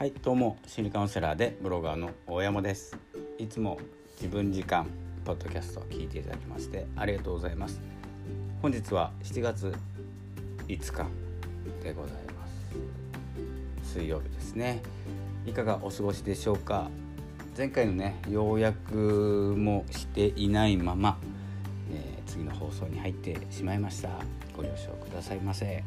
はいどうも心理カウンセラーでブロガーの大山です。いつも自分時間ポッドキャストを聞いていただきましてありがとうございます。本日は7月5日でございます。水曜日ですね。いかがお過ごしでしょうか？前回のね要約もしていないまま、えー、次の放送に入ってしまいました。ご了承くださいませ、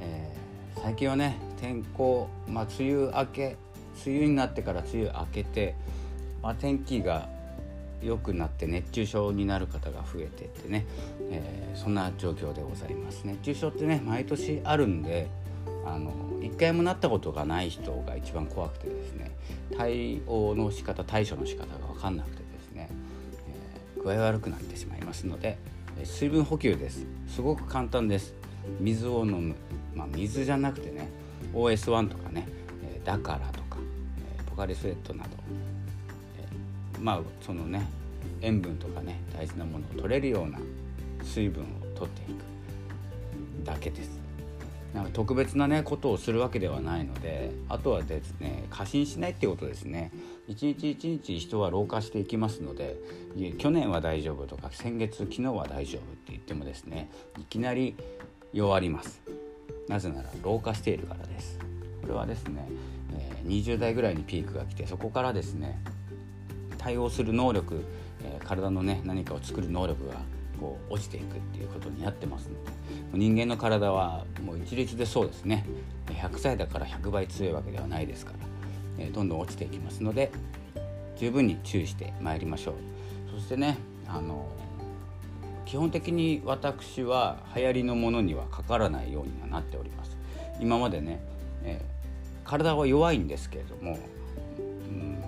えー、最近はね天候、まあ、梅雨明け梅雨になってから梅雨明けて、まあ、天気が良くなって熱中症になる方が増えてってね、えー、そんな状況でございます。熱中症ってね毎年あるんであの一回もなったことがない人が一番怖くてですね対応の仕方対処の仕方が分かんなくてですね、えー、具合悪くなってしまいますので水分補給です。すごく簡単です。水を飲む、まあ、水じゃなくてね OS1 とかね、えだからとか、えポカリスエットなど、えまあそのね塩分とかね大事なものを取れるような水分を取っていくだけです。なんか特別なねことをするわけではないのであとはですね過信しないってことですね。一日一日人は老化していきますので去年は大丈夫とか先月昨日は大丈夫って言ってもですねいきなり弱ります。なぜなら老化しているからです。これはですね、え20代ぐらいにピークが来てそこからですね対応する能力、え体のね何かを作る能力がこう落ちていくっていうことになってますので人間の体はもう一律でそうですね100歳だから100倍強いわけではないですから、えどんどん落ちていきますので十分に注意してまいりましょう。そしてねあの基本的に私は流行りのものにはかからないようにはなっております。今までね、えー、体は弱いんですけれども、うん、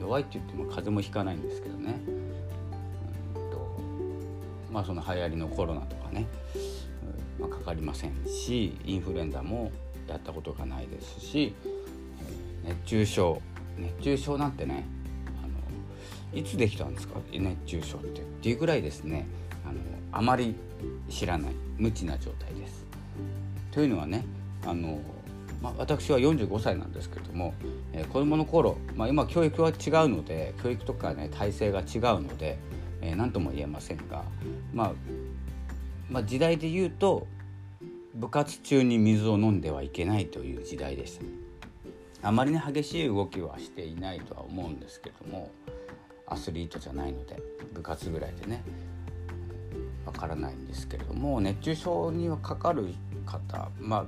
弱いって言っても風邪もひかないんですけどね、うんとまあその流行りのコロナとかね、うんまあ、かかりませんしインフルエンザもやったことがないですし、熱中症熱中症なんてねあのいつできたんですか？熱中症って。っていうぐらいですね。あのあまり知らない無知な状態です。というのはねあの、まあ、私は45歳なんですけども、えー、子どもの頃、まあ、今教育は違うので教育とかね体制が違うので何、えー、とも言えませんが、まあ、まあ時代で言うと部活中に水を飲んではいけないという時代でした。あまりね激しい動きはしていないとは思うんですけどもアスリートじゃないので部活ぐらいでねわからないんですけれども熱中症にはかかる方まあ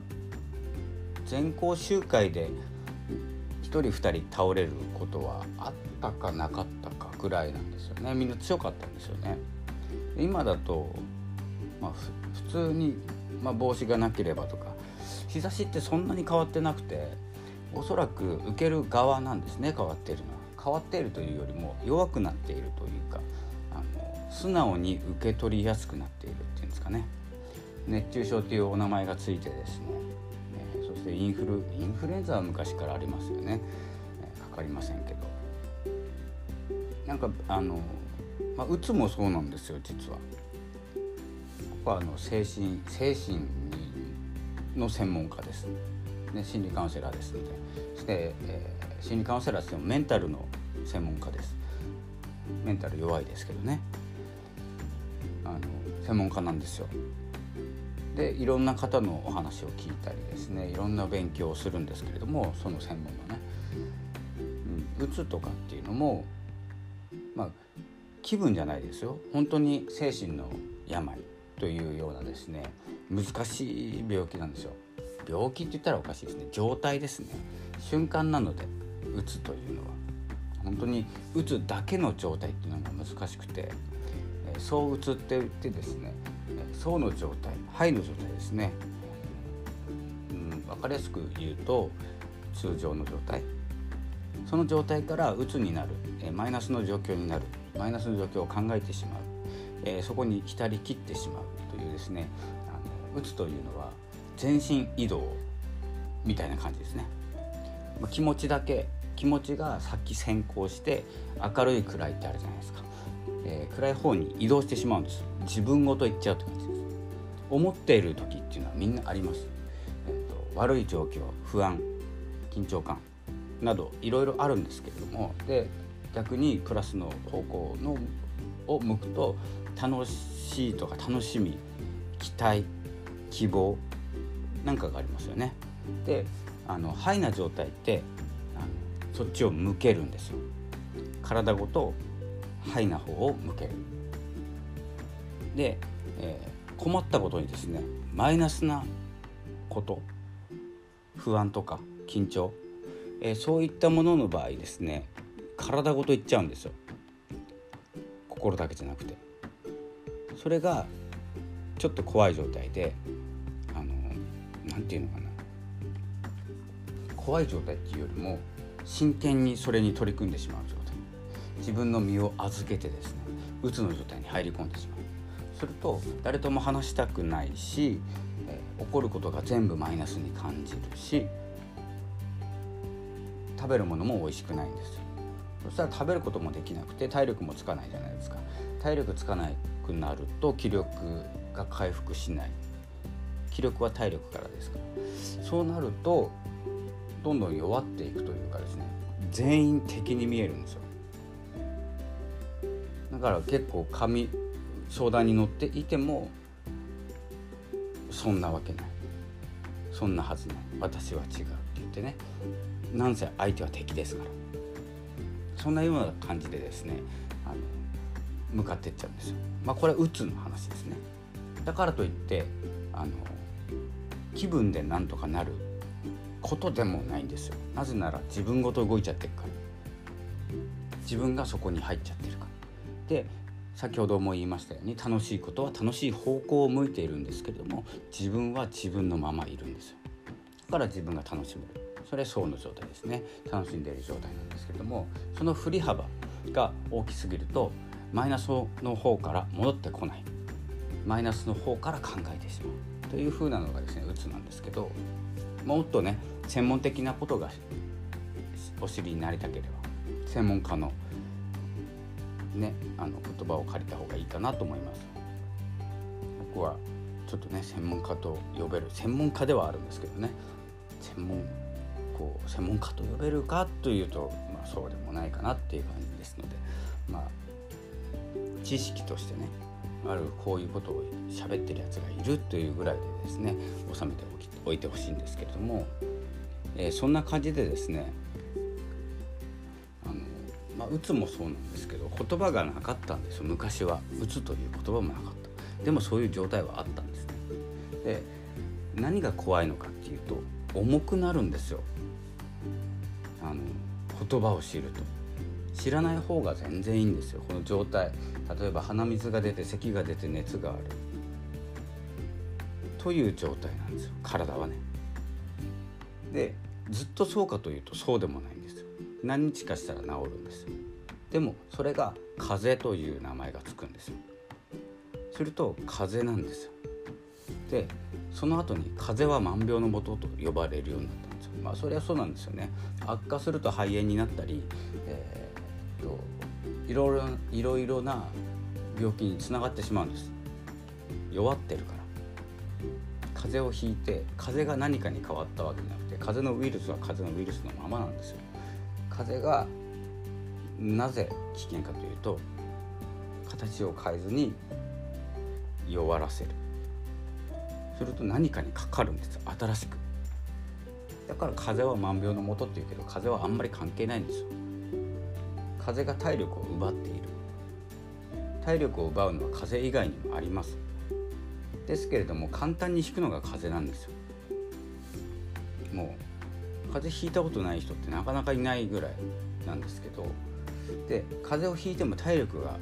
全校集会で1人2人倒れることはあったかなかったかぐらいなんですよねみんな強かったんですよね。今だと、まあ、普通に、まあ、帽子がなければとか日差しってそんなに変わってなくておそらく受ける側なんですね変わっているのは。変わっているというよりも弱くなっているというか素直に受け取りやすくなっているっていうんですかね。熱中症っていうお名前がついてですね、え、そしてインフルインフルエンザは昔からありますよね、え、かかりませんけど。なんかあの、まあ、うつもそうなんですよ実は。僕はあの精神精神の専門家です、ね、心理カウンセラーです。のでそして、えー、心理カウンセラーとしてもメンタルの専門家です。メンタル弱いですけどね。専門家なんですよ。でいろんな方のお話を聞いたりですねいろんな勉強をするんですけれどもその専門のね、うん、うつとかっていうのもまあ気分じゃないですよ。本当に精神の病というようなですね難しい病気なんですよ。病気って言ったらおかしいですね。状態ですね。瞬間なのでうつというのは。本当にうつだけの状態っていうのが難しくて。躁うつって言ってですね層の状態肺の状態ですね、うん、分かりやすく言うと通常の状態。その状態からうつになるマイナスの状況になるマイナスの状況を考えてしまう、え、そこに浸りきってしまうというですねあのうつというのは全身移動みたいな感じですね。気持ちだけ気持ちが先先行して明るい暗いってあるじゃないですか。えー、暗い方に移動してしまうんです自分ごと言っちゃうって感じです思っている時っていうのはみんなあります、えーと、悪い状況不安緊張感などいろいろあるんですけれどもで逆にプラスの方向のを向くと楽しいとか楽しみ期待希望なんかがありますよね。であのハイな状態ってあのそっちを向けるんですよ。体ごとハイな方を向ける。で、えー、困ったことにですねマイナスなこと不安とか緊張、えー、そういったものの場合ですね体ごといっちゃうんですよ。心だけじゃなくて。それがちょっと怖い状態であの何て言うのかな。怖い状態っていうよりも真剣にそれに取り組んでしまう状態。自分の身を預けてですねうつの状態に入り込んでしまう。すると誰とも話したくないし、えー、起こることが全部マイナスに感じるし食べるものも美味しくないんですそしたら食べることもできなくて体力もつかないじゃないですか。体力つかなくなると気力が回復しない。気力は体力からですから。そうなるとどんどん弱っていくというかですね全員敵に見えるんですよ。だから結構紙相談に乗っていてもそんなわけないそんなはずない私は違うって言ってねなんせ相手は敵ですからそんなような感じでですねあの向かっていっちゃうんですよ。まあ、これはうつの話ですね。だからといってあの気分でなんとかなることでもないんですよ。なぜなら自分ごと動いちゃってるから。自分がそこに入っちゃってる。で先ほども言いましたように楽しいことは楽しい方向を向いているんですけれども自分は自分のままいるんですよ。だから自分が楽しめる。それ層の状態ですね楽しんでいる状態なんですけれどもその振り幅が大きすぎるとマイナスの方から戻ってこないマイナスの方から考えてしまうというふうなのがですねうつなんですけどもっとね専門的なことがお知りになりたければ専門家のねあの言葉を借りた方がいいかなと思います。僕はちょっとね専門家と呼べる専門家ではあるんですけどね。専門こう専門家と呼べるかというと、まあ、そうでもないかなっていう感じですので、まあ、知識としてねあるこういうことを喋ってるやつがいるというぐらいでですね収めておいてほしいんですけれども、えー、そんな感じでですね、まあ、うつもそうなんですけど言葉がなかったんですよ。昔は。うつという言葉もなかった。でもそういう状態はあったんですね。で何が怖いのかっていうと重くなるんですよ。あの言葉を知ると。知らない方が全然いいんですよ。この状態。例えば鼻水が出て咳が出て熱がある。という状態なんですよ。体はね。でずっとそうかというとそうでもない。何日かしたら治るんですよ。でもそれが風邪という名前がつくんですよ。すると風邪なんですよ。でその後に風邪は万病のもとと呼ばれるようになったんですよ。まあそれはそうなんですよね。悪化すると肺炎になったり、えー、といろいろいろいろな病気につながってしまうんです。弱ってるから。風邪をひいて風邪が何かに変わったわけじゃなくて風邪のウイルスは風邪のウイルスのままなんですよ。風がなぜ危険かというと形を変えずに弱らせる。すると何かにかかるんです新しく。だから風は万病のもとっていうけど風はあんまり関係ないんですよ。風が体力を奪っている。体力を奪うのは風以外にもあります。ですけれども簡単に引くのが風なんですよ。もう風邪ひいたことない人ってなかなかいないぐらいなんですけどで風邪をひいても体力が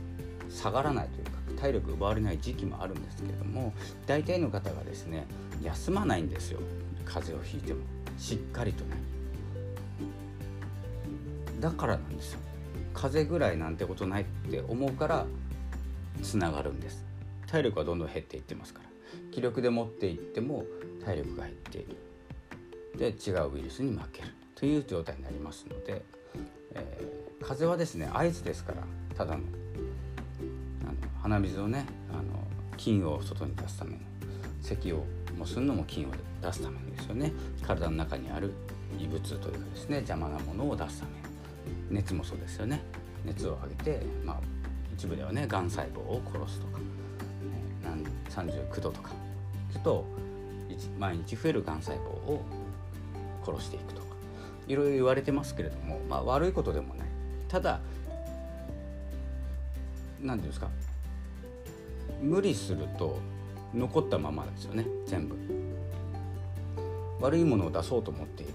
下がらないというか体力奪われない時期もあるんですけれども大体の方がですね休まないんですよ風邪をひいても。しっかりとね。だからなんですよ。風邪ぐらいなんてことないって思うからつながるんです。体力はどんどん減っていってますから。気力で持っていっても体力が減っている。で違うウイルスに負けるという状態になりますので、えー、風邪はですね合図ですからただのあの鼻水をねあの菌を外に出すための咳をもするのも菌を出すためですよね。体の中にある異物というかですね邪魔なものを出すため熱もそうですよね。熱を上げて、まあ、一部ではねがん細胞を殺すとか、ね、39度とかちょっと毎日増えるがん細胞を殺していくとかいろいろ言われてますけれども、まあ、悪いことでもない。ただ何て言うんですか無理すると残ったままですよね全部。悪いものを出そうと思っている。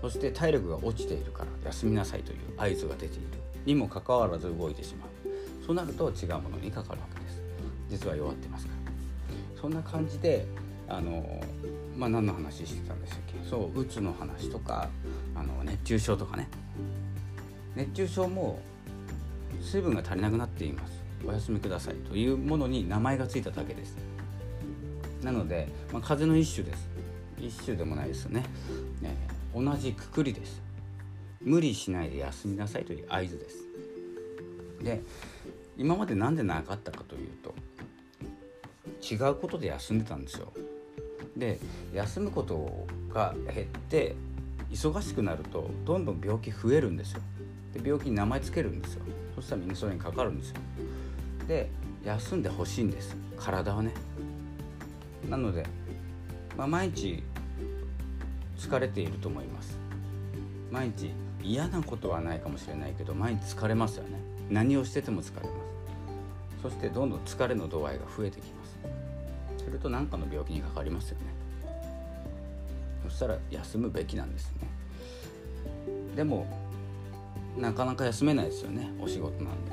そして体力が落ちているから休みなさいという合図が出ている。にもかかわらず動いてしまう。そうなると違うものにかかるわけです。実は弱ってますから。そんな感じであのまあ何の話してたんでしたっけ？そううつの話とかあの熱中症とかね。熱中症も水分が足りなくなっています。お休みくださいというものに名前がついただけです。なので、まあ、風邪の一種です。一種でもないですよね。ね同じくくりです。無理しないで休みなさいという合図です。で今まで何でなかったかというと違うことで休んでたんですよ。で休むことが減って忙しくなるとどんどん病気増えるんですよ。で病気に名前つけるんですよ。そしたらみんなそれにかかるんですよ。で休んでほしいんです。体はね。なので、まあ、毎日疲れていると思います。毎日嫌なことはないかもしれないけど毎日疲れますよね。何をしてても疲れます。そしてどんどん疲れの度合いが増えてきます。ると何かの病気にかかりますよね。そしたら休むべきなんですね。でもなかなか休めないですよねお仕事なんで。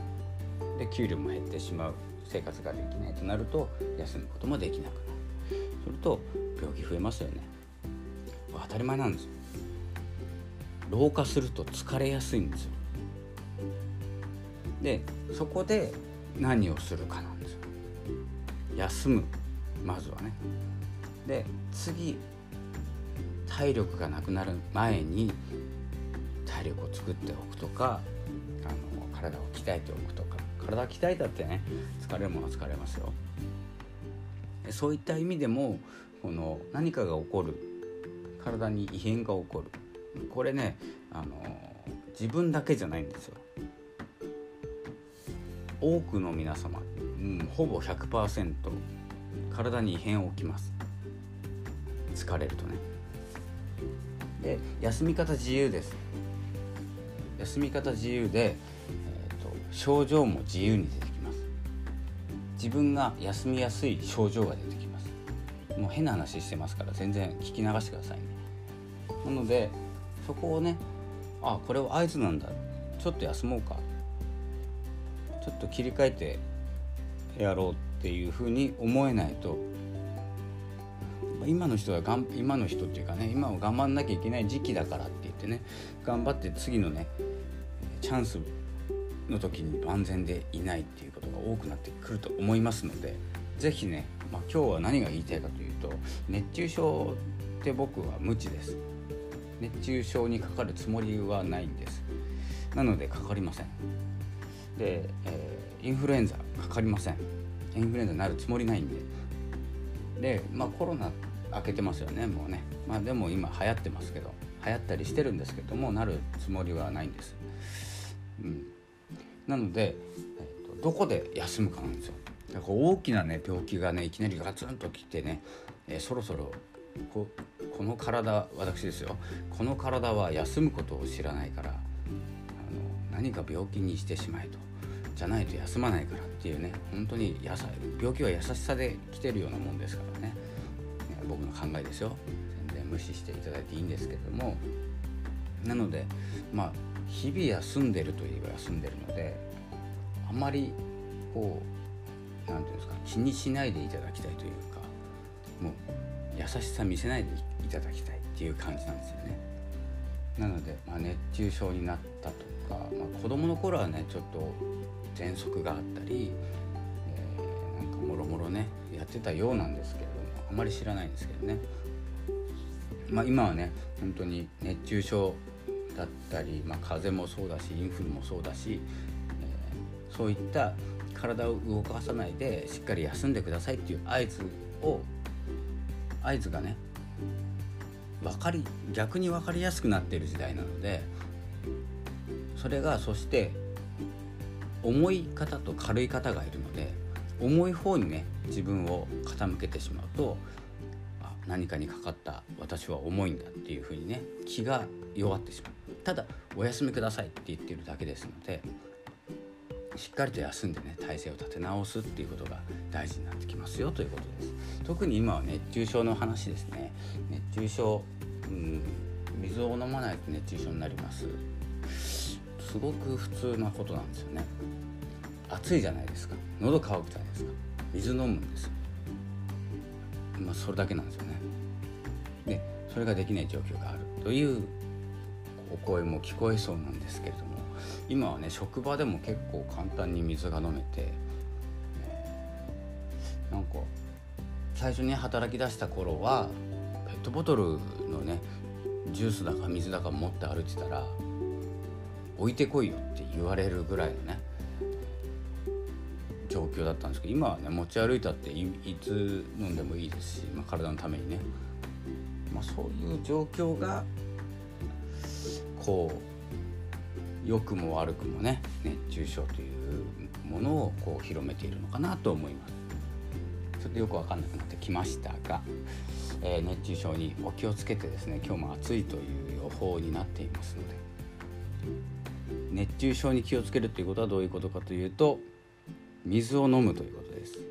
で給料も減ってしまう生活ができないとなると休むこともできなくなる。すると病気増えますよね。当たり前なんですよ。老化すると疲れやすいんですよ。でそこで何をするかなんですよ。休む。まずはね。で次体力がなくなる前に体力を作っておくとかあの体を鍛えておくとか。体鍛えたってね疲れるものは疲れますよ。そういった意味でもこの何かが起こる。体に異変が起こる。これねあの自分だけじゃないんですよ。多くの皆様、うん、ほぼ100%体に異変を起きます。疲れるとね。で休み方自由です。休み方自由で、えーと、症状も自由に出てきます。自分が休みやすい症状が出てきます。もう変な話してますから全然聞き流してくださいね。なのでそこをねあこれは合図なんだ。ちょっと休もうか。ちょっと切り替えてやろうっていうふうに思えないと。今の人はがん今の人っていうかね今は頑張んなきゃいけない時期だからって言ってね頑張って次のねチャンスの時に万全でいないっていうことが多くなってくると思いますので是非ね、まあ、今日は何が言いたいかというと熱中症って僕は無知です。熱中症にかかるつもりはないんです。なのでかかりません。で、えー、インフルエンザかかりません。インフルエンザになるつもりないんで。でまあコロナ明けてますよねもうね。まあでも今流行ってますけど。流行ったりしてるんですけどもなるつもりはないんです、うん、なので、えーと、どこで休むかなんですよ。だから大きなね病気がねいきなりガツンときてね、えー、そろそろここの体私ですよ。この体は休むことを知らないからあの何か病気にしてしまえとじゃないと休まないからっていうね本当にやさ病気は優しさで来てるようなもんですからね。ね僕の考えですよ。全然無視していただいていいんですけれども。なのでまあ日々休んでるといえば休んでるのであまりこう何て言うんですか気にしないでいただきたいというかもう優しさ見せないでいただきたいっていう感じなんですよね。なので、まあ、熱中症になったとか、まあ、子供の頃はねちょっと喘息があったり、えー、なんかもろもろねやってたようなんですけれどもあまり知らないんですけどね、まあ、今はね本当に熱中症だったり、まあ、風邪もそうだしインフルもそうだし、えー、そういった体を動かさないでしっかり休んでくださいっていう合図を合図がね分かり逆に分かりやすくなっている時代なのでそれがそして重い方と軽い方がいるので重い方にね自分を傾けてしまうとあ何かにかかった私は重いんだっていうふうにね気が弱ってしまう。ただお休みくださいって言ってるだけですのでしっかりと休んでね体勢を立て直すっていうことが大事になってきますよということです。特に今は熱中症の話ですね。熱中症、うん、水を飲まないと熱中症になります。すごく普通なことなんですよね。暑いじゃないですか。喉乾くじゃないですか。水飲むんですまあそれだけなんですよね。でそれができない状況がある。というお声も聞こえそうなんですけれども今はね職場でも結構簡単に水が飲めて、なんか最初に働き出した頃はペットボトルのねジュースだか水だか持って歩いてたら置いてこいよって言われるぐらいのね状況だったんですけど今はね持ち歩いたっていつ飲んでもいいですし、まあ、体のためにね、まあ、そういう状況がこう良くも悪くもね熱中症というものをこう広めているのかなと思います。ちょっとよく分かんなくなってきましたが、えー、熱中症にお気をつけてですね今日も暑いという予報になっていますので熱中症に気をつけるということはどういうことかというと水を飲むということです。わ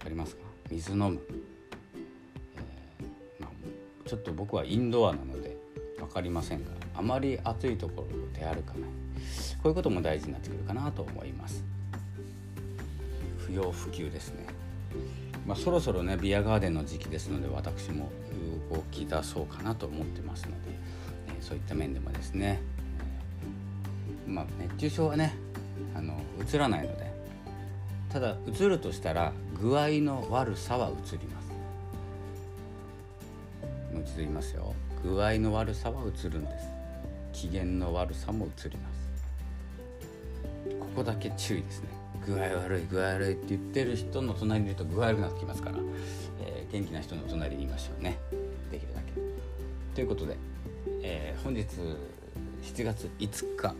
かりますか？水飲む、えー、まあ、ちょっと僕はインドアなので分かりませんがあまり暑いところで歩かな。いこういうことも大事になってくるかなと思います。不要不急ですね。まあ、そろそろねビアガーデンの時期ですので私も動き出そうかなと思ってますので、えー、そういった面でもですね、まあ、熱中症はねあのうつらないので。ただうつるとしたら具合の悪さはうつります。もう一度言いますよ。具合の悪さはうつるんです。機嫌の悪さもうつります。ここだけ注意ですね。具合悪い具合悪いって言ってる人の隣にいると具合悪くなってきますから、えー、元気な人の隣にいましょうね。できるだけ。ということで、えー、本日7月5日、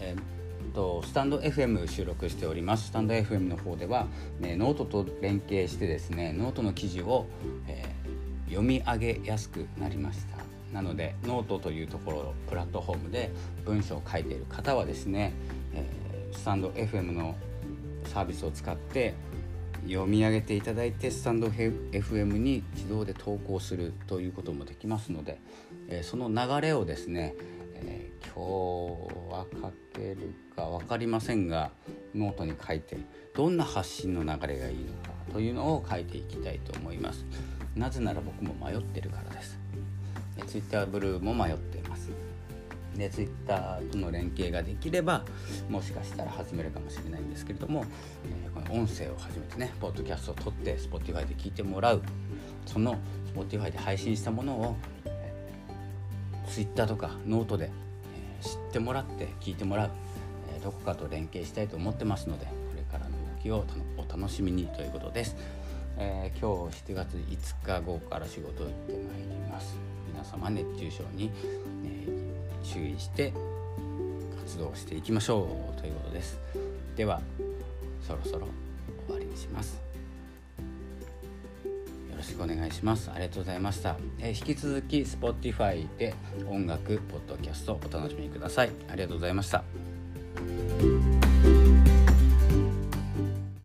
えーとスタンド FM 収録しております。スタンド FM の方では、ね、ノートと連携してですねノートの記事を、えー、読み上げやすくなりました。なのでノートというところプラットフォームで文章を書いている方はですね、えー、スタンド FM のサービスを使って読み上げていただいてスタンド FM に自動で投稿するということもできますので、えー、その流れをですね、えー、今日は書けるか分かりませんがノートに書いてどんな発信の流れがいいのかというのを書いていきたいと思います。なぜなら僕も迷ってるからです。でツイッターブルーも迷っています。でツイッターとの連携ができればもしかしたら始めるかもしれないんですけれども、え、この音声を始めてねポッドキャストを撮って Spotify で聞いてもらう。その Spotify で配信したものを、えー、ツイッターとかノートで、えー、知ってもらって聞いてもらう、えー、どこかと連携したいと思ってますのでこれからの動きをお楽しみにということです、えー、今日7月5日後から仕事行ってまいります。皆様熱中症に、えー、注意して活動していきましょうということです。ではそろそろ終わりにします。ろしくお願いします。ありがとうございました、えー、引き続き Spotify で音楽ポッドキャストお楽しみください。ありがとうございました。